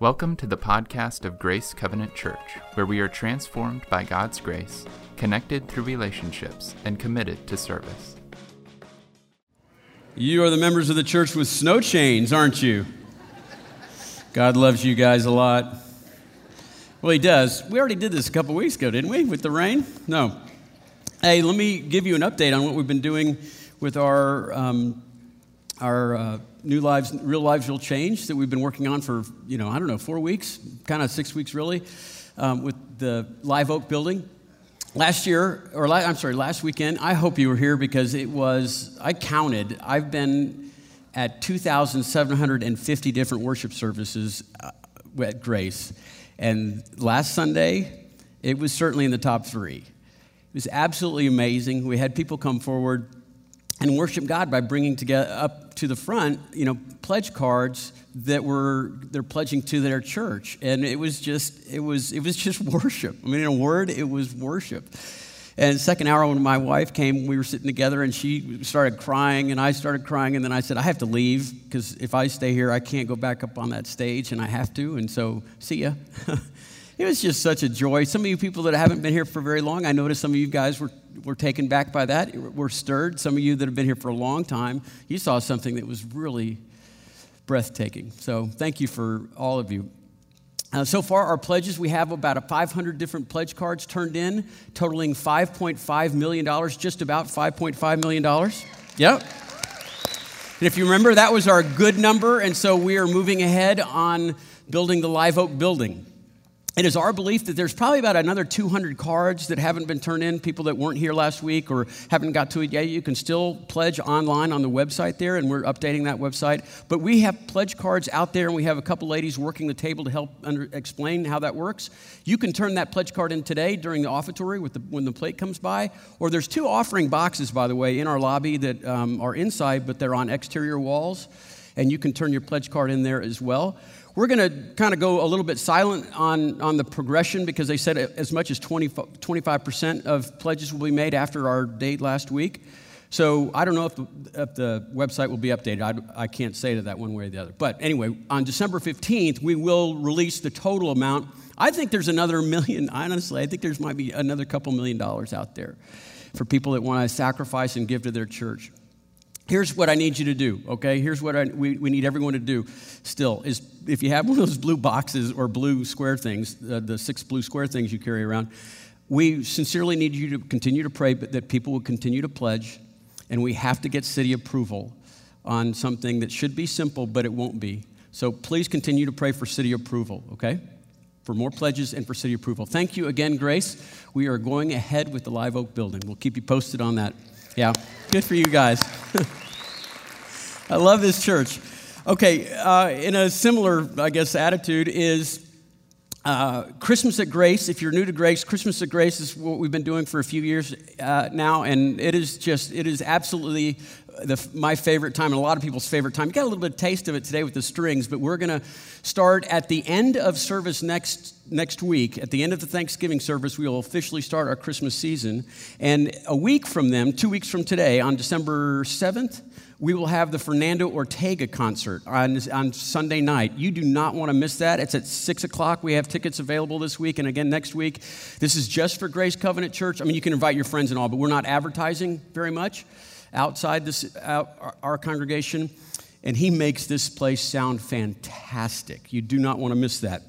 Welcome to the podcast of Grace Covenant Church, where we are transformed by God's grace, connected through relationships, and committed to service. You are the members of the church with snow chains, aren't you? God loves you guys a lot. Well, He does. We already did this a couple weeks ago, didn't we, with the rain? No. Hey, let me give you an update on what we've been doing with our, um, our uh, New Lives, Real Lives Will Change that we've been working on for, you know, I don't know, four weeks, kind of six weeks really, um, with the Live Oak building. Last year, or la- I'm sorry, last weekend, I hope you were here because it was, I counted, I've been at 2,750 different worship services uh, at Grace. And last Sunday, it was certainly in the top three. It was absolutely amazing. We had people come forward and worship God by bringing together up to the front, you know, pledge cards that were they're pledging to their church, and it was just it was it was just worship. I mean, in a word, it was worship. And second hour, when my wife came, we were sitting together, and she started crying, and I started crying, and then I said, I have to leave because if I stay here, I can't go back up on that stage, and I have to, and so see ya. it was just such a joy. Some of you people that haven't been here for very long, I noticed some of you guys were, were taken back by that, were stirred. Some of you that have been here for a long time, you saw something that was really breathtaking. So thank you for all of you. Uh, so far, our pledges, we have about a 500 different pledge cards turned in, totaling $5.5 million, just about $5.5 million. Yep. And if you remember, that was our good number, and so we are moving ahead on building the Live Oak building. It is our belief that there's probably about another 200 cards that haven't been turned in. People that weren't here last week or haven't got to it yet, you can still pledge online on the website there, and we're updating that website. But we have pledge cards out there, and we have a couple ladies working the table to help under, explain how that works. You can turn that pledge card in today during the offertory the, when the plate comes by. Or there's two offering boxes, by the way, in our lobby that um, are inside, but they're on exterior walls, and you can turn your pledge card in there as well. We're going to kind of go a little bit silent on, on the progression because they said as much as 20, 25% of pledges will be made after our date last week. So I don't know if the, if the website will be updated. I, I can't say to that one way or the other. But anyway, on December 15th, we will release the total amount. I think there's another million, honestly, I think there's might be another couple million dollars out there for people that want to sacrifice and give to their church. Here's what I need you to do, okay? Here's what I, we, we need everyone to do still is if you have one of those blue boxes or blue square things, uh, the six blue square things you carry around, we sincerely need you to continue to pray that people will continue to pledge, and we have to get city approval on something that should be simple, but it won't be. So please continue to pray for city approval, okay? For more pledges and for city approval. Thank you again, Grace. We are going ahead with the Live Oak building. We'll keep you posted on that. Yeah, good for you guys. I love this church. Okay, uh, in a similar, I guess, attitude is uh, Christmas at Grace. If you're new to Grace, Christmas at Grace is what we've been doing for a few years uh, now, and it is just, it is absolutely the, my favorite time and a lot of people's favorite time. You got a little bit of taste of it today with the strings, but we're going to start at the end of service next next week. At the end of the Thanksgiving service, we will officially start our Christmas season. And a week from them, two weeks from today, on December 7th, we will have the Fernando Ortega concert on, on Sunday night. You do not want to miss that. It's at 6 o'clock. We have tickets available this week and again next week. This is just for Grace Covenant Church. I mean, you can invite your friends and all, but we're not advertising very much outside this, out, our, congregation, and he makes this place sound fantastic. You do not want to miss that.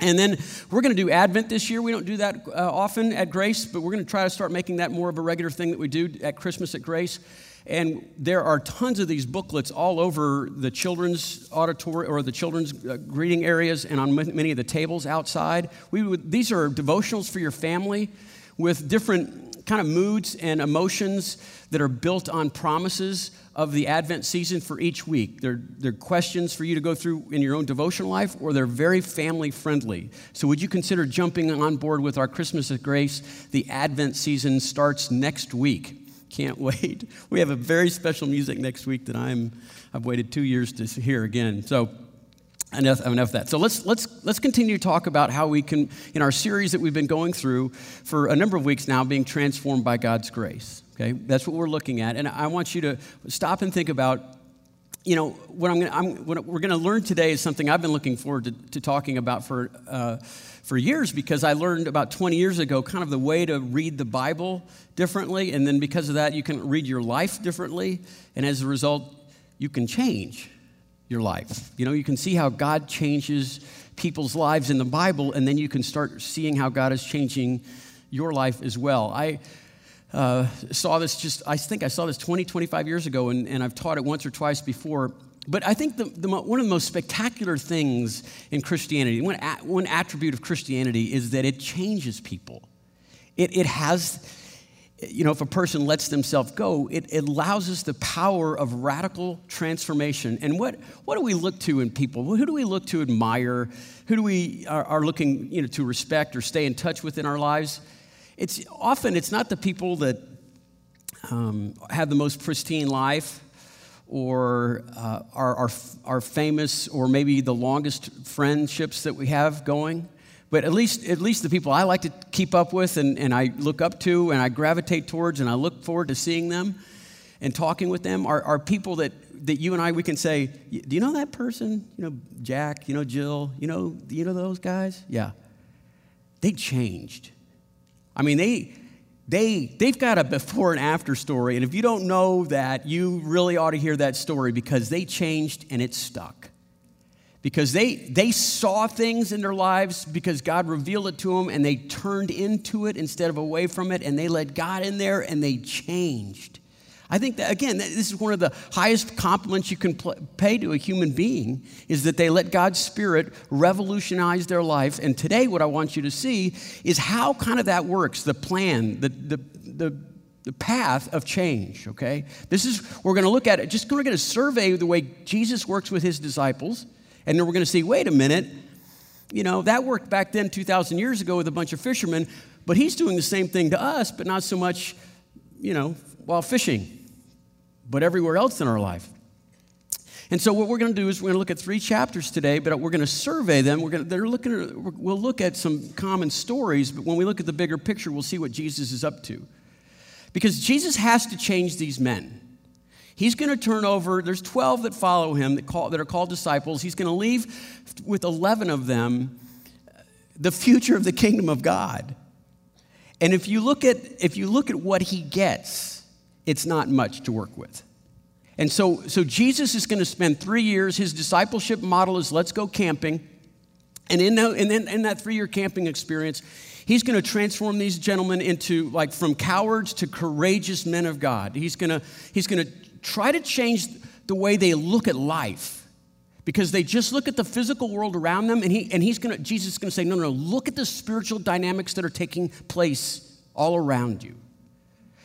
And then we're going to do Advent this year. We don't do that uh, often at Grace, but we're going to try to start making that more of a regular thing that we do at Christmas at Grace. And there are tons of these booklets all over the children's auditorium or the children's uh, greeting areas and on many of the tables outside. We would, these are devotionals for your family with different kind of moods and emotions that are built on promises of the Advent season for each week. They're, they're questions for you to go through in your own devotional life, or they're very family friendly. So, would you consider jumping on board with our Christmas of Grace? The Advent season starts next week. Can't wait. We have a very special music next week that I'm, I've waited two years to hear again. So, enough, enough of that. So let's, let's, let's continue to talk about how we can, in our series that we've been going through for a number of weeks now, being transformed by God's grace. Okay, that's what we're looking at. And I want you to stop and think about you know, what, I'm gonna, I'm, what we're going to learn today is something I've been looking forward to, to talking about for, uh, for years because I learned about 20 years ago kind of the way to read the Bible differently. And then because of that, you can read your life differently. And as a result, you can change your life. You know, you can see how God changes people's lives in the Bible, and then you can start seeing how God is changing your life as well. I uh, saw this just, I think I saw this 20, 25 years ago, and, and I've taught it once or twice before. But I think the, the, one of the most spectacular things in Christianity, one, one attribute of Christianity is that it changes people. It, it has, you know, if a person lets themselves go, it, allows us the power of radical transformation. And what, what do we look to in people? Who do we look to admire? Who do we are, are looking you know, to respect or stay in touch with in our lives? It's often it's not the people that um, have the most pristine life or uh, are, are, are famous or maybe the longest friendships that we have going. But at least, at least the people I like to keep up with and, and I look up to and I gravitate towards and I look forward to seeing them and talking with them are, are people that, that you and I, we can say, do you know that person? You know, Jack, you know, Jill, you know, you know those guys? Yeah. They changed. I mean, they, they, they've got a before and after story. And if you don't know that, you really ought to hear that story because they changed and it stuck. Because they, they saw things in their lives because God revealed it to them and they turned into it instead of away from it and they let God in there and they changed. I think that, again, this is one of the highest compliments you can pay to a human being is that they let God's Spirit revolutionize their life. And today, what I want you to see is how kind of that works the plan, the, the, the, the path of change, okay? This is, we're going to look at it, just we're going to survey the way Jesus works with his disciples. And then we're going to see, wait a minute, you know, that worked back then 2,000 years ago with a bunch of fishermen, but he's doing the same thing to us, but not so much, you know, while fishing but everywhere else in our life. And so, what we're going to do is we're going to look at three chapters today, but we're going to survey them. We're going to, they're looking at, we'll look at some common stories, but when we look at the bigger picture, we'll see what Jesus is up to. Because Jesus has to change these men. He's going to turn over, there's 12 that follow him that, call, that are called disciples. He's going to leave with 11 of them uh, the future of the kingdom of God. And if you look at, if you look at what he gets, it's not much to work with. And so, so Jesus is going to spend three years. His discipleship model is let's go camping. And in, the, in, in that three year camping experience, he's going to transform these gentlemen into like from cowards to courageous men of God. He's going to, he's going to try to change the way they look at life because they just look at the physical world around them and, he, and he's to, Jesus is going to say, no, no, no, look at the spiritual dynamics that are taking place all around you.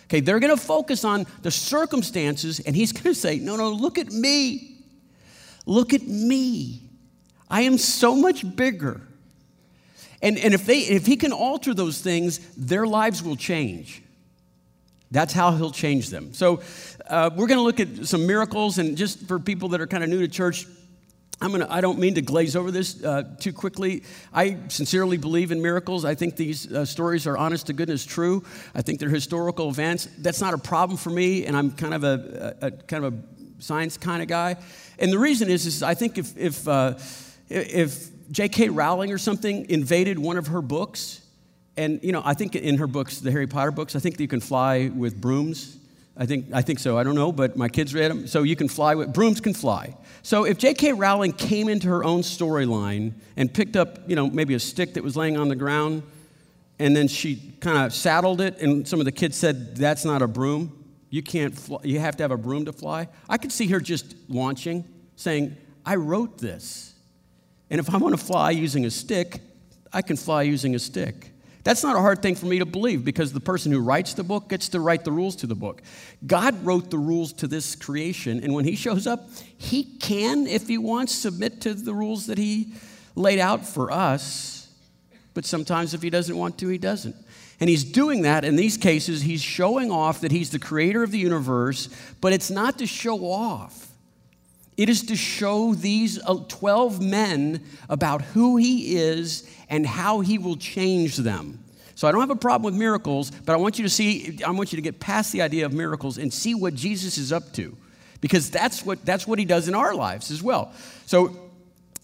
Okay, they're going to focus on the circumstances, and he's going to say, No, no, look at me. Look at me. I am so much bigger. And, and if, they, if he can alter those things, their lives will change. That's how he'll change them. So, uh, we're going to look at some miracles, and just for people that are kind of new to church, I'm gonna, I don't mean to glaze over this uh, too quickly. I sincerely believe in miracles. I think these uh, stories are honest to goodness true. I think they're historical events. That's not a problem for me, and I'm kind of a, a, a kind of a science kind of guy. And the reason is, is I think if, if, uh, if J.K. Rowling or something invaded one of her books, and you know, I think in her books, the Harry Potter books, I think you can fly with brooms. I think, I think so. I don't know, but my kids read them. So you can fly with, brooms can fly. So if J.K. Rowling came into her own storyline and picked up, you know, maybe a stick that was laying on the ground, and then she kind of saddled it, and some of the kids said, that's not a broom. You can't, you have to have a broom to fly. I could see her just launching, saying, I wrote this. And if I want to fly using a stick, I can fly using a stick. That's not a hard thing for me to believe because the person who writes the book gets to write the rules to the book. God wrote the rules to this creation, and when He shows up, He can, if He wants, submit to the rules that He laid out for us. But sometimes, if He doesn't want to, He doesn't. And He's doing that in these cases. He's showing off that He's the creator of the universe, but it's not to show off. It is to show these uh, 12 men about who he is and how he will change them. So I don't have a problem with miracles, but I want you to see, I want you to get past the idea of miracles and see what Jesus is up to. because that's what, that's what he does in our lives as well. So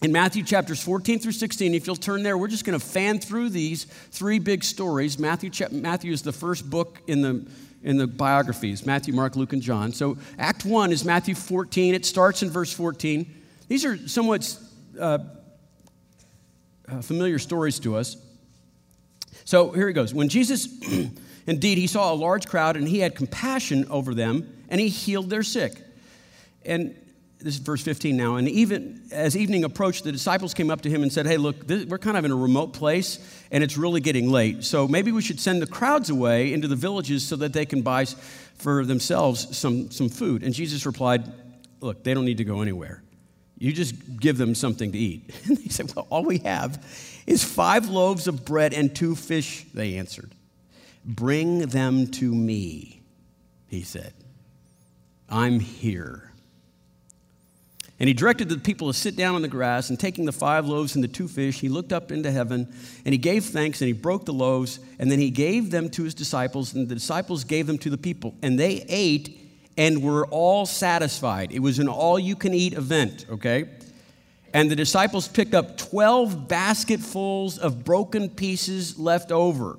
in Matthew chapters 14 through 16, if you'll turn there, we're just going to fan through these three big stories. Matthew, Matthew is the first book in the, in the biographies Matthew, Mark, Luke, and John. So Act 1 is Matthew 14. It starts in verse 14. These are somewhat uh, uh, familiar stories to us. So here he goes. When Jesus, indeed, he saw a large crowd and he had compassion over them and he healed their sick. And this is verse 15 now. And even as evening approached, the disciples came up to him and said, Hey, look, this, we're kind of in a remote place and it's really getting late. So maybe we should send the crowds away into the villages so that they can buy for themselves some, some food. And Jesus replied, Look, they don't need to go anywhere. You just give them something to eat. And they said, Well, all we have is five loaves of bread and two fish, they answered. Bring them to me, he said. I'm here. And he directed the people to sit down on the grass, and taking the five loaves and the two fish, he looked up into heaven, and he gave thanks, and he broke the loaves, and then he gave them to his disciples, and the disciples gave them to the people. And they ate and were all satisfied. It was an all you can eat event, okay? And the disciples picked up 12 basketfuls of broken pieces left over.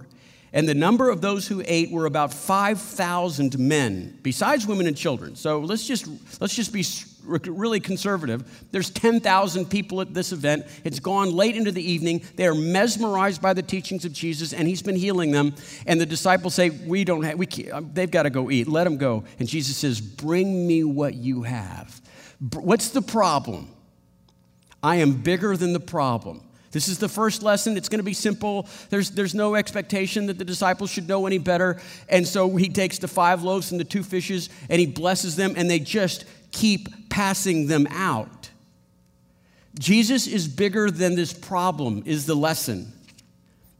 And the number of those who ate were about 5,000 men, besides women and children. So let's just, let's just be really conservative. There's 10,000 people at this event. It's gone late into the evening. They are mesmerized by the teachings of Jesus, and he's been healing them. And the disciples say, "We don't have. We can't, um, they've got to go eat. Let them go." And Jesus says, "Bring me what you have." What's the problem? I am bigger than the problem. This is the first lesson. It's going to be simple. There's, there's no expectation that the disciples should know any better. And so he takes the five loaves and the two fishes and he blesses them, and they just keep passing them out. Jesus is bigger than this problem, is the lesson.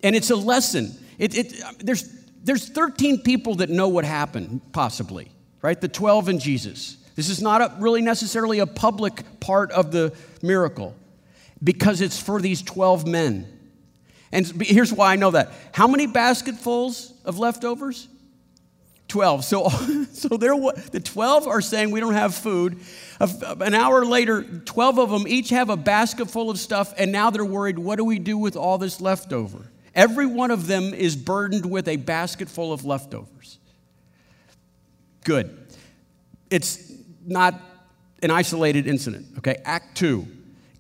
And it's a lesson. It, it, there's, there's 13 people that know what happened, possibly, right? The 12 and Jesus. This is not a, really necessarily a public part of the miracle because it's for these 12 men. And here's why I know that. How many basketfuls of leftovers? 12. So, so the 12 are saying we don't have food. An hour later, 12 of them each have a basket full of stuff, and now they're worried what do we do with all this leftover? Every one of them is burdened with a basket full of leftovers. Good. It's not an isolated incident, okay? Act 2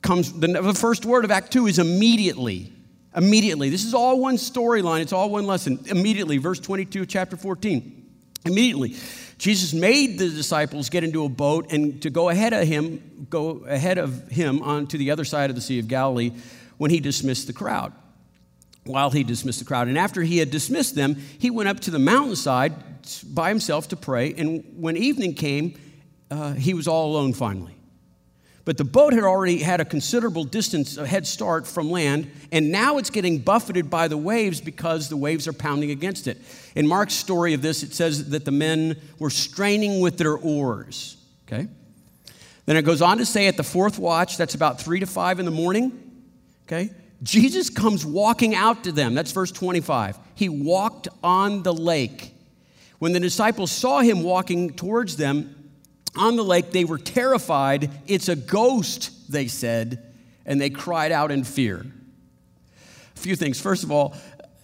comes, the, the first word of Act 2 is immediately. Immediately. This is all one storyline, it's all one lesson. Immediately, verse 22, chapter 14. Immediately, Jesus made the disciples get into a boat and to go ahead of him, go ahead of him onto the other side of the Sea of Galilee when he dismissed the crowd. While he dismissed the crowd. And after he had dismissed them, he went up to the mountainside by himself to pray. And when evening came, uh, he was all alone finally. But the boat had already had a considerable distance, a head start from land, and now it's getting buffeted by the waves because the waves are pounding against it. In Mark's story of this, it says that the men were straining with their oars. Okay? Then it goes on to say at the fourth watch, that's about three to five in the morning, okay? Jesus comes walking out to them. That's verse 25. He walked on the lake. When the disciples saw him walking towards them, on the lake, they were terrified. It's a ghost, they said, and they cried out in fear. A few things. First of all,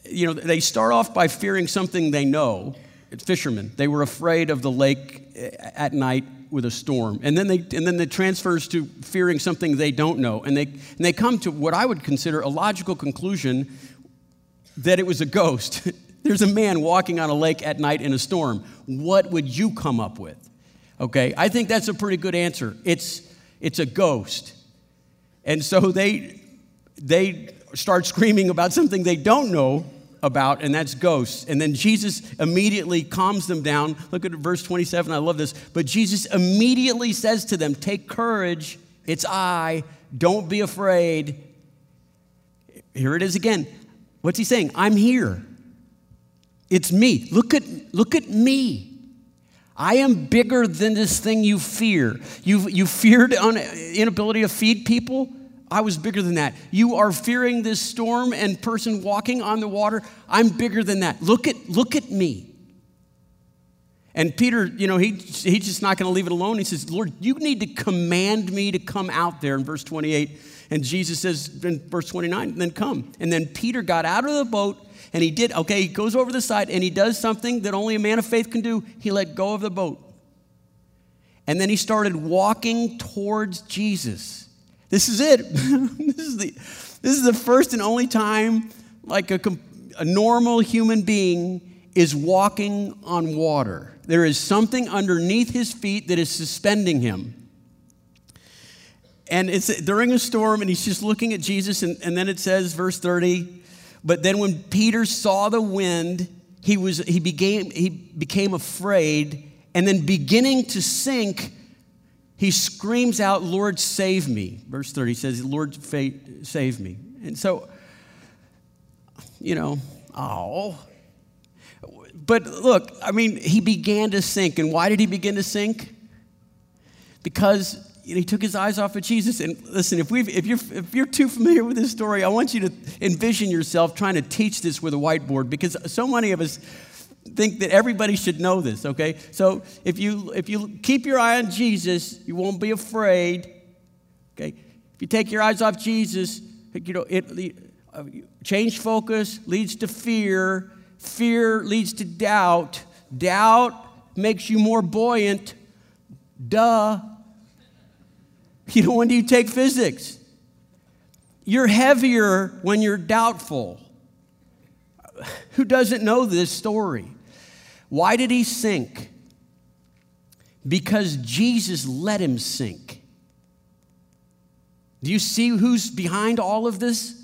you know, they start off by fearing something they know. It's fishermen. They were afraid of the lake eh, at night with a storm. And then they and then it transfers to fearing something they don't know. And they and they come to what I would consider a logical conclusion that it was a ghost. There's a man walking on a lake at night in a storm. What would you come up with? Okay, I think that's a pretty good answer. It's, it's a ghost. And so they, they start screaming about something they don't know about, and that's ghosts. And then Jesus immediately calms them down. Look at verse 27, I love this. But Jesus immediately says to them, Take courage, it's I, don't be afraid. Here it is again. What's he saying? I'm here. It's me. Look at, look at me. I am bigger than this thing you fear. You, you feared an inability to feed people? I was bigger than that. You are fearing this storm and person walking on the water? I'm bigger than that. Look at, look at me. And Peter, you know, he, he's just not going to leave it alone. He says, Lord, you need to command me to come out there in verse 28. And Jesus says in verse 29, then come. And then Peter got out of the boat and he did, okay, he goes over the side and he does something that only a man of faith can do. He let go of the boat. And then he started walking towards Jesus. This is it. this, is the, this is the first and only time like a, a normal human being is walking on water. There is something underneath his feet that is suspending him. And it's during a storm, and he's just looking at Jesus, and, and then it says, verse 30, but then when Peter saw the wind, he, was, he, became, he became afraid, and then beginning to sink, he screams out, Lord, save me. Verse 30 says, Lord, save me. And so, you know, oh. But look, I mean, he began to sink. And why did he begin to sink? Because he took his eyes off of Jesus. And listen, if, we've, if, you're, if you're too familiar with this story, I want you to envision yourself trying to teach this with a whiteboard because so many of us think that everybody should know this, okay? So if you, if you keep your eye on Jesus, you won't be afraid, okay? If you take your eyes off Jesus, you know, it, uh, change focus leads to fear, fear leads to doubt, doubt makes you more buoyant, duh. You know, when do you take physics? You're heavier when you're doubtful. Who doesn't know this story? Why did he sink? Because Jesus let him sink. Do you see who's behind all of this?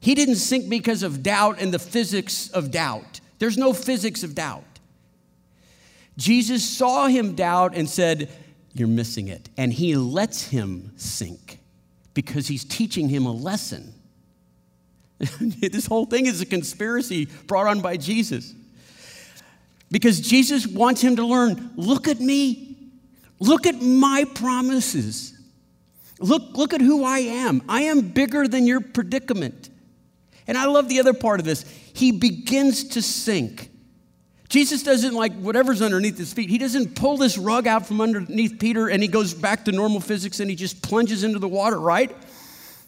He didn't sink because of doubt and the physics of doubt. There's no physics of doubt. Jesus saw him doubt and said, you're missing it. And he lets him sink because he's teaching him a lesson. this whole thing is a conspiracy brought on by Jesus. Because Jesus wants him to learn look at me, look at my promises. Look, look at who I am. I am bigger than your predicament. And I love the other part of this. He begins to sink. Jesus doesn't like whatever's underneath his feet. He doesn't pull this rug out from underneath Peter and he goes back to normal physics and he just plunges into the water, right?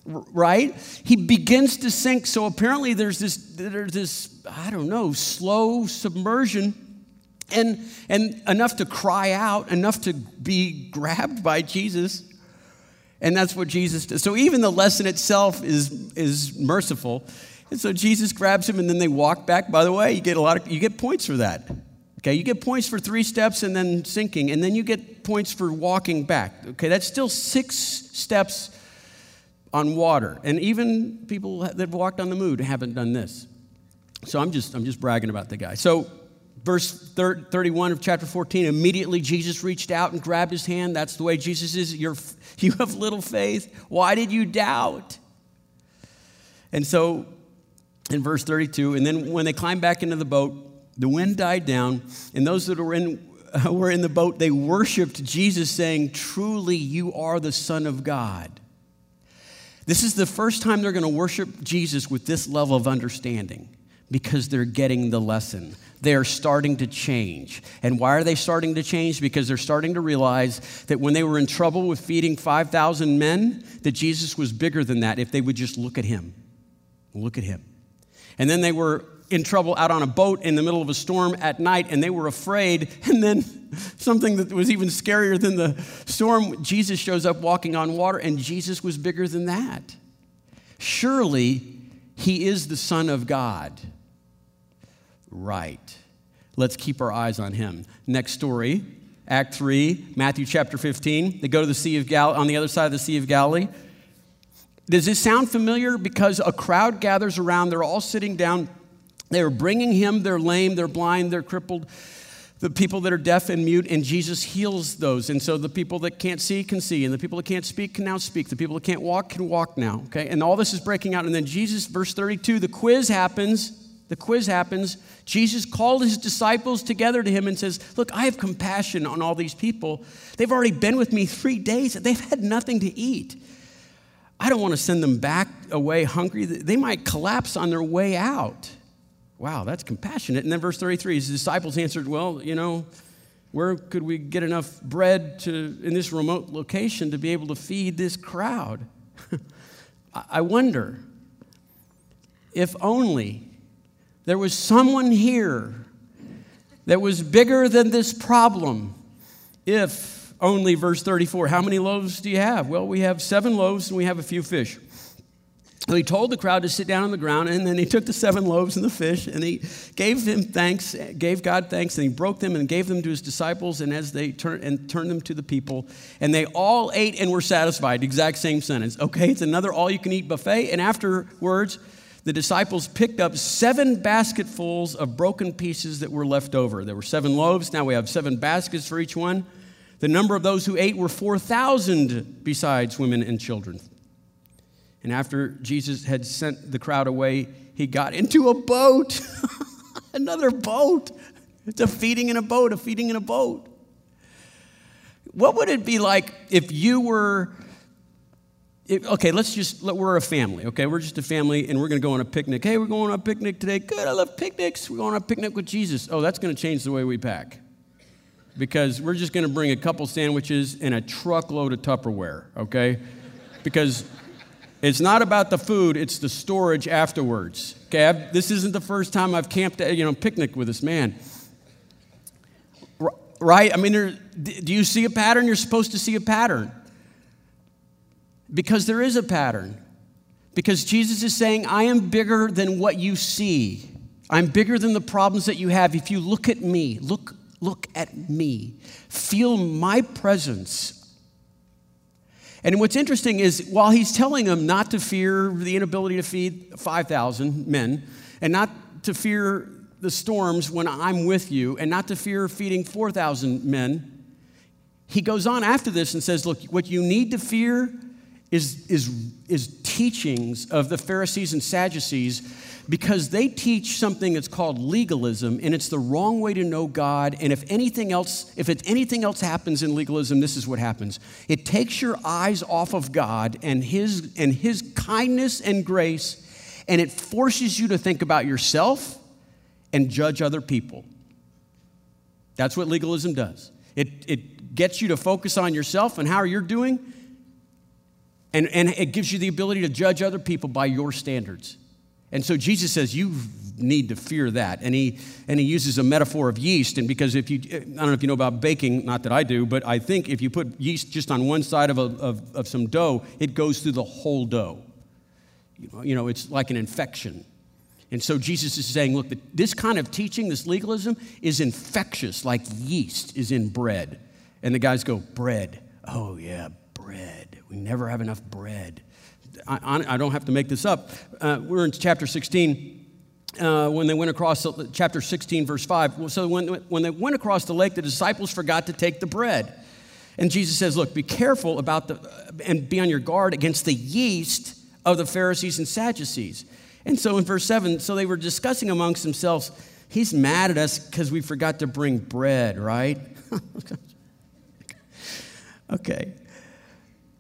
Right? He begins to sink. So apparently there's this, there's this, I don't know, slow submersion and, and enough to cry out, enough to be grabbed by Jesus. And that's what Jesus does. So even the lesson itself is, is merciful. And so Jesus grabs him and then they walk back. By the way, you get a lot of you get points for that. Okay, you get points for three steps and then sinking, and then you get points for walking back. Okay, that's still six steps on water. And even people that have walked on the moon haven't done this. So I'm just I'm just bragging about the guy. So verse 31 of chapter 14 immediately jesus reached out and grabbed his hand that's the way jesus is You're, you have little faith why did you doubt and so in verse 32. And then when they climbed back into the boat, the wind died down, and those that were in, were in the boat, they worshiped Jesus, saying, Truly, you are the Son of God. This is the first time they're going to worship Jesus with this level of understanding because they're getting the lesson. They are starting to change. And why are they starting to change? Because they're starting to realize that when they were in trouble with feeding 5,000 men, that Jesus was bigger than that if they would just look at him. Look at him. And then they were in trouble out on a boat in the middle of a storm at night and they were afraid. And then something that was even scarier than the storm, Jesus shows up walking on water, and Jesus was bigger than that. Surely he is the Son of God. Right. Let's keep our eyes on him. Next story, Act 3, Matthew chapter 15. They go to the Sea of Galilee, on the other side of the Sea of Galilee. Does this sound familiar? Because a crowd gathers around, they're all sitting down. They're bringing him, they're lame, they're blind, they're crippled, the people that are deaf and mute, and Jesus heals those. And so the people that can't see can see, and the people that can't speak can now speak. The people that can't walk can walk now, okay? And all this is breaking out. And then Jesus, verse 32, the quiz happens. The quiz happens. Jesus called his disciples together to him and says, Look, I have compassion on all these people. They've already been with me three days, they've had nothing to eat. I don't want to send them back away hungry. They might collapse on their way out. Wow, that's compassionate. And then verse 33 his disciples answered, Well, you know, Where could we get enough bread to, in this remote location to be able to feed this crowd? I wonder if only there was someone here that was bigger than this problem. If only, verse 34, how many loaves do you have? Well, we have seven loaves and we have a few fish. So he told the crowd to sit down on the ground, and then he took the seven loaves and the fish, and he gave him thanks, gave God thanks, and he broke them and gave them to his disciples, and as they turned and turned them to the people, and they all ate and were satisfied. Exact same sentence. Okay, it's another all-you-can-eat buffet, and afterwards, the disciples picked up seven basketfuls of broken pieces that were left over. There were seven loaves. Now we have seven baskets for each one. The number of those who ate were 4,000 besides women and children. And after Jesus had sent the crowd away, he got into a boat. Another boat. It's a feeding in a boat, a feeding in a boat. What would it be like if you were, if, okay, let's just, we're a family, okay? We're just a family and we're gonna go on a picnic. Hey, we're going on a picnic today. Good, I love picnics. We're going on a picnic with Jesus. Oh, that's gonna change the way we pack. Because we're just gonna bring a couple sandwiches and a truckload of Tupperware, okay? Because it's not about the food, it's the storage afterwards. Okay, I've, this isn't the first time I've camped, you know, picnic with this man. Right? I mean, there, do you see a pattern? You're supposed to see a pattern. Because there is a pattern. Because Jesus is saying, I am bigger than what you see. I'm bigger than the problems that you have. If you look at me, look, look at me, feel my presence, and what's interesting is while he's telling them not to fear the inability to feed 5,000 men, and not to fear the storms when I'm with you, and not to fear feeding 4,000 men, he goes on after this and says, Look, what you need to fear is, is, is teachings of the Pharisees and Sadducees because they teach something that's called legalism and it's the wrong way to know God and if anything else if it, anything else happens in legalism this is what happens. It takes your eyes off of God and his and his kindness and grace and it forces you to think about yourself and judge other people. That's what legalism does. It, it gets you to focus on yourself and how you're doing and, and it gives you the ability to judge other people by your standards and so Jesus says, You need to fear that. And he, and he uses a metaphor of yeast. And because if you, I don't know if you know about baking, not that I do, but I think if you put yeast just on one side of, a, of, of some dough, it goes through the whole dough. You know, you know, it's like an infection. And so Jesus is saying, look, this kind of teaching, this legalism, is infectious, like yeast is in bread. And the guys go, bread. Oh, yeah, bread. We never have enough bread. I, I don't have to make this up. Uh, we're in chapter 16. Uh, when they went across the, chapter 16, verse 5. So when, when they went across the lake, the disciples forgot to take the bread. And Jesus says, Look, be careful about the, and be on your guard against the yeast of the Pharisees and Sadducees. And so in verse 7, so they were discussing amongst themselves, He's mad at us because we forgot to bring bread, right? okay.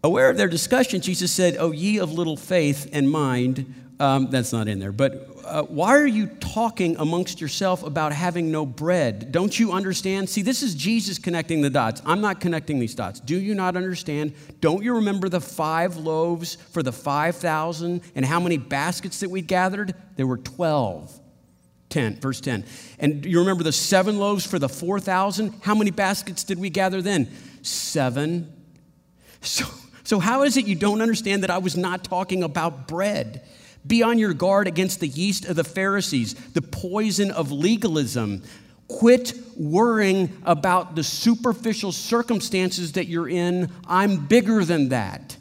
Aware of their discussion, Jesus said, Oh, ye of little faith and mind. Um, that's not in there. But uh, why are you talking amongst yourself about having no bread? Don't you understand? See, this is Jesus connecting the dots. I'm not connecting these dots. Do you not understand? Don't you remember the five loaves for the 5,000 and how many baskets that we gathered? There were 12. 10, verse 10. And you remember the seven loaves for the 4,000? How many baskets did we gather then? Seven. So, so, how is it you don't understand that I was not talking about bread? Be on your guard against the yeast of the Pharisees, the poison of legalism. Quit worrying about the superficial circumstances that you're in. I'm bigger than that.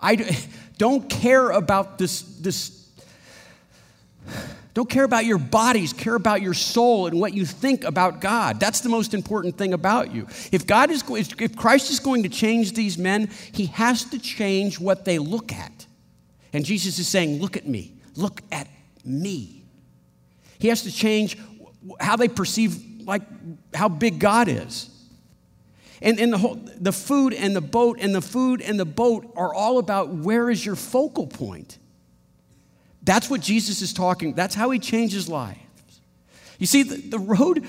I don't care about this, this don't care about your bodies, care about your soul and what you think about God. That's the most important thing about you. If God is if Christ is going to change these men, he has to change what they look at. And Jesus is saying, "Look at me. Look at me." He has to change how they perceive like how big God is. And, and the, whole, the food and the boat and the food and the boat are all about where is your focal point? That's what Jesus is talking, that's how he changes lives. You see, the, the road,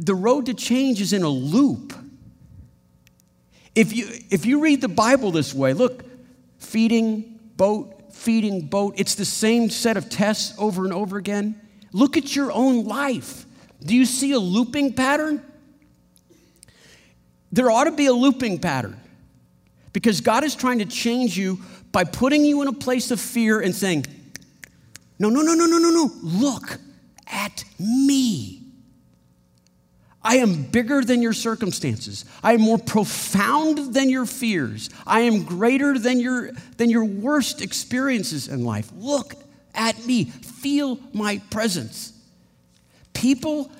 the road to change is in a loop. If you, if you read the Bible this way, look, feeding, boat, feeding, boat, it's the same set of tests over and over again. Look at your own life. Do you see a looping pattern? There ought to be a looping pattern because God is trying to change you by putting you in a place of fear and saying, No, no, no, no, no, no, no. Look at me. I am bigger than your circumstances. I am more profound than your fears. I am greater than your, than your worst experiences in life. Look at me. Feel my presence. People,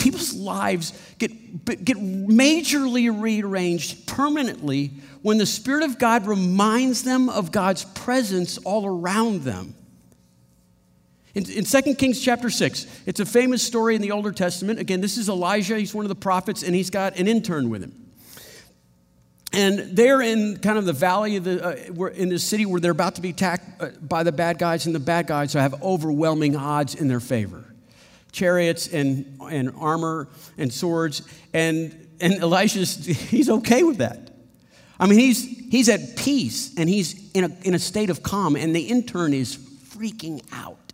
people's lives get, get majorly rearranged permanently when the Spirit of God reminds them of God's presence all around them. In, in 2 Kings chapter 6, it's a famous story in the Older Testament. Again, this is Elijah. He's one of the prophets, and he's got an intern with him. And they're in kind of the valley of the, uh, in the city where they're about to be attacked uh, by the bad guys, and the bad guys have overwhelming odds in their favor chariots and, and armor and swords. And, and Elisha's, he's okay with that. I mean, he's, he's at peace and he's in a, in a state of calm, and the intern is freaking out.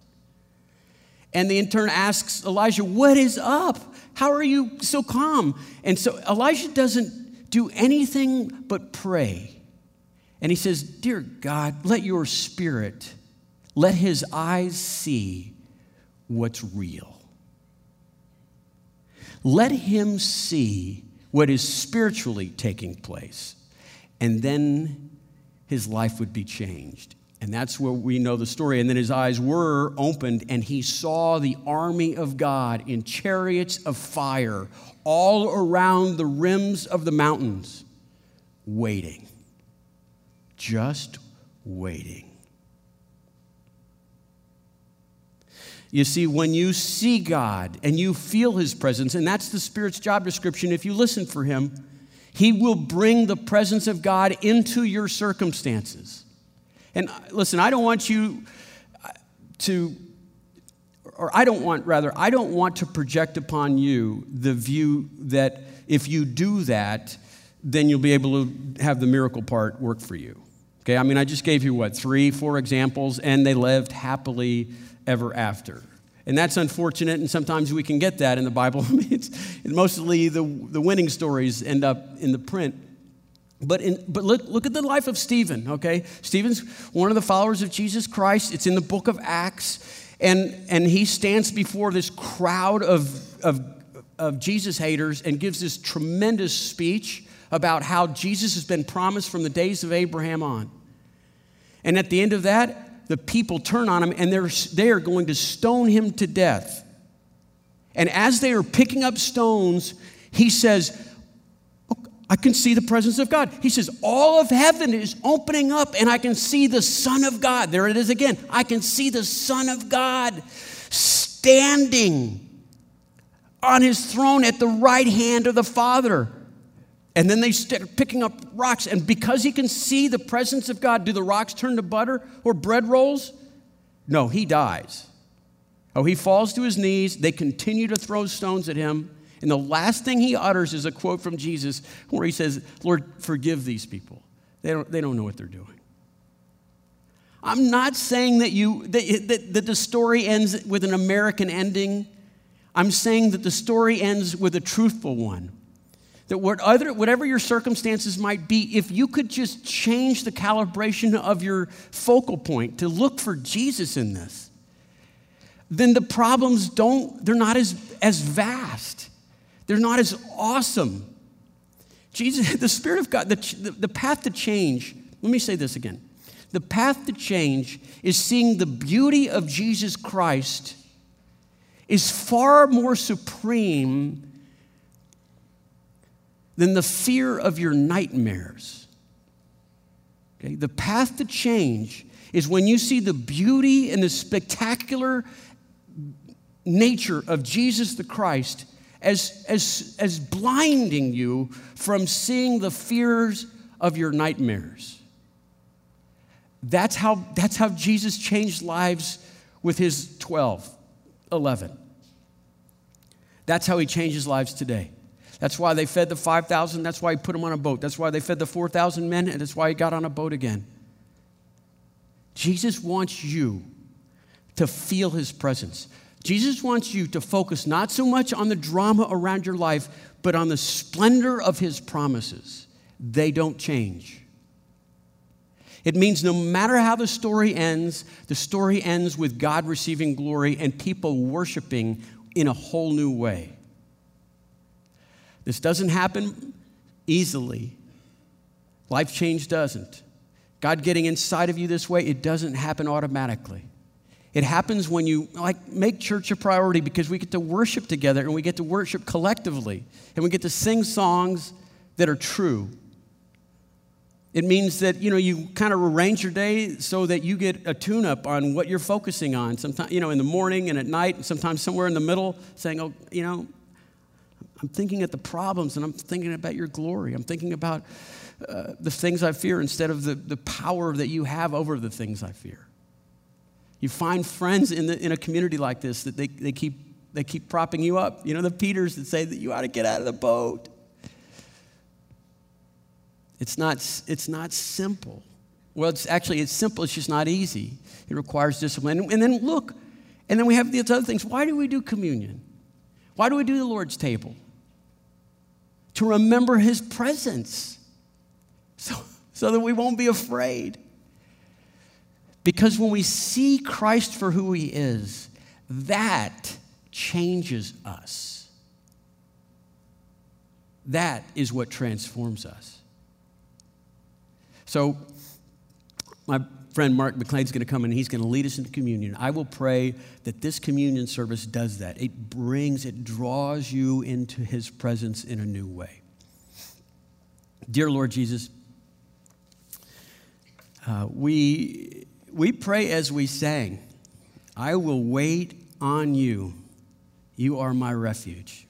And the intern asks Elijah, What is up? How are you so calm? And so Elijah doesn't do anything but pray. And he says, Dear God, let your spirit, let his eyes see what's real. Let him see what is spiritually taking place. And then his life would be changed. And that's where we know the story. And then his eyes were opened, and he saw the army of God in chariots of fire all around the rims of the mountains, waiting. Just waiting. You see, when you see God and you feel his presence, and that's the Spirit's job description, if you listen for him, he will bring the presence of God into your circumstances. And uh, listen, I don't want you uh, to, or I don't want, rather, I don't want to project upon you the view that if you do that, then you'll be able to have the miracle part work for you. Okay, I mean, I just gave you what, three, four examples, and they lived happily ever after. And that's unfortunate, and sometimes we can get that in the Bible. Mostly the, the winning stories end up in the print. But, in, but look, look at the life of Stephen, okay? Stephen's one of the followers of Jesus Christ. It's in the book of Acts. And, and he stands before this crowd of, of, of Jesus haters and gives this tremendous speech about how Jesus has been promised from the days of Abraham on. And at the end of that, the people turn on him and they're, they are going to stone him to death. And as they are picking up stones, he says, I can see the presence of God. He says, All of heaven is opening up, and I can see the Son of God. There it is again. I can see the Son of God standing on his throne at the right hand of the Father. And then they start picking up rocks. And because he can see the presence of God, do the rocks turn to butter or bread rolls? No, he dies. Oh, he falls to his knees. They continue to throw stones at him. And the last thing he utters is a quote from Jesus where he says, Lord, forgive these people. They don't, they don't know what they're doing. I'm not saying that, you, that, that, that the story ends with an American ending. I'm saying that the story ends with a truthful one. That whatever, whatever your circumstances might be, if you could just change the calibration of your focal point to look for Jesus in this, then the problems don't, they're not as, as vast. They're not as awesome. Jesus, the Spirit of God, the, the, path to change, let me say this again. The path to change is seeing the beauty of Jesus Christ is far more supreme than the fear of your nightmares. Okay? The path to change is when you see the beauty and the spectacular nature of Jesus the Christ as, as, as blinding you from seeing the fears of your nightmares. That's how, that's how Jesus changed lives with his 12, 11. That's how he changes lives today. That's why they fed the 5,000. That's why he put them on a boat. That's why they fed the 4,000 men, and that's why he got on a boat again. Jesus wants you to feel his presence. Jesus wants you to focus not so much on the drama around your life, but on the splendor of his promises. They don't change. It means no matter how the story ends, the story ends with God receiving glory and people worshiping in a whole new way. This doesn't happen easily. Life change doesn't. God getting inside of you this way, it doesn't happen automatically. It happens when you like make church a priority because we get to worship together and we get to worship collectively and we get to sing songs that are true. It means that you know you kind of arrange your day so that you get a tune up on what you're focusing on. Sometimes you know in the morning and at night, and sometimes somewhere in the middle, saying, "Oh, you know, I'm thinking at the problems and I'm thinking about your glory. I'm thinking about uh, the things I fear instead of the, the power that you have over the things I fear. You find friends in, the, in a community like this that they, they, keep, they keep propping you up. You know, the Peters that say that you ought to get out of the boat. It's not, it's not simple. Well, it's actually, it's simple, it's just not easy. It requires discipline. And then look, and then we have these other things. Why do we do communion? Why do we do the Lord's table? to remember his presence so, so that we won't be afraid. Because when we see Christ for who he is, that changes us. That is what transforms us. So, my friend Mark McLean's going to come and he's going to lead us into communion. I will pray that this communion service does that. It brings, it draws you into his presence in a new way. Dear Lord Jesus, uh, we, we pray as we sang, I will wait on you. You are my refuge.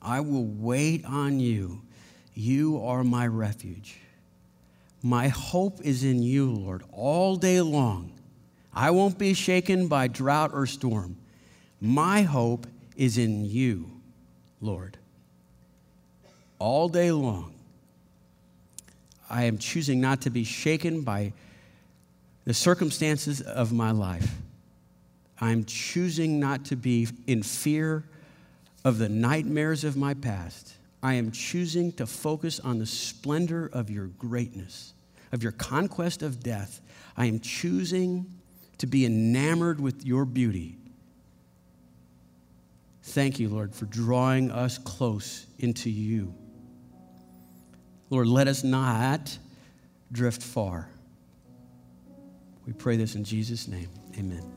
I will wait on you. You are my refuge. My hope is in you, Lord, all day long. I won't be shaken by drought or storm. My hope is in you, Lord. All day long, I am choosing not to be shaken by the circumstances of my life. I'm choosing not to be in fear of the nightmares of my past. I am choosing to focus on the splendor of your greatness of your conquest of death. I am choosing to be enamored with your beauty. Thank you, Lord, for drawing us close into you. Lord, let us not drift far. We pray this in Jesus' name. Amen.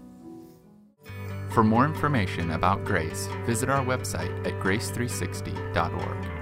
For more information about Grace, visit our website at grace360.org.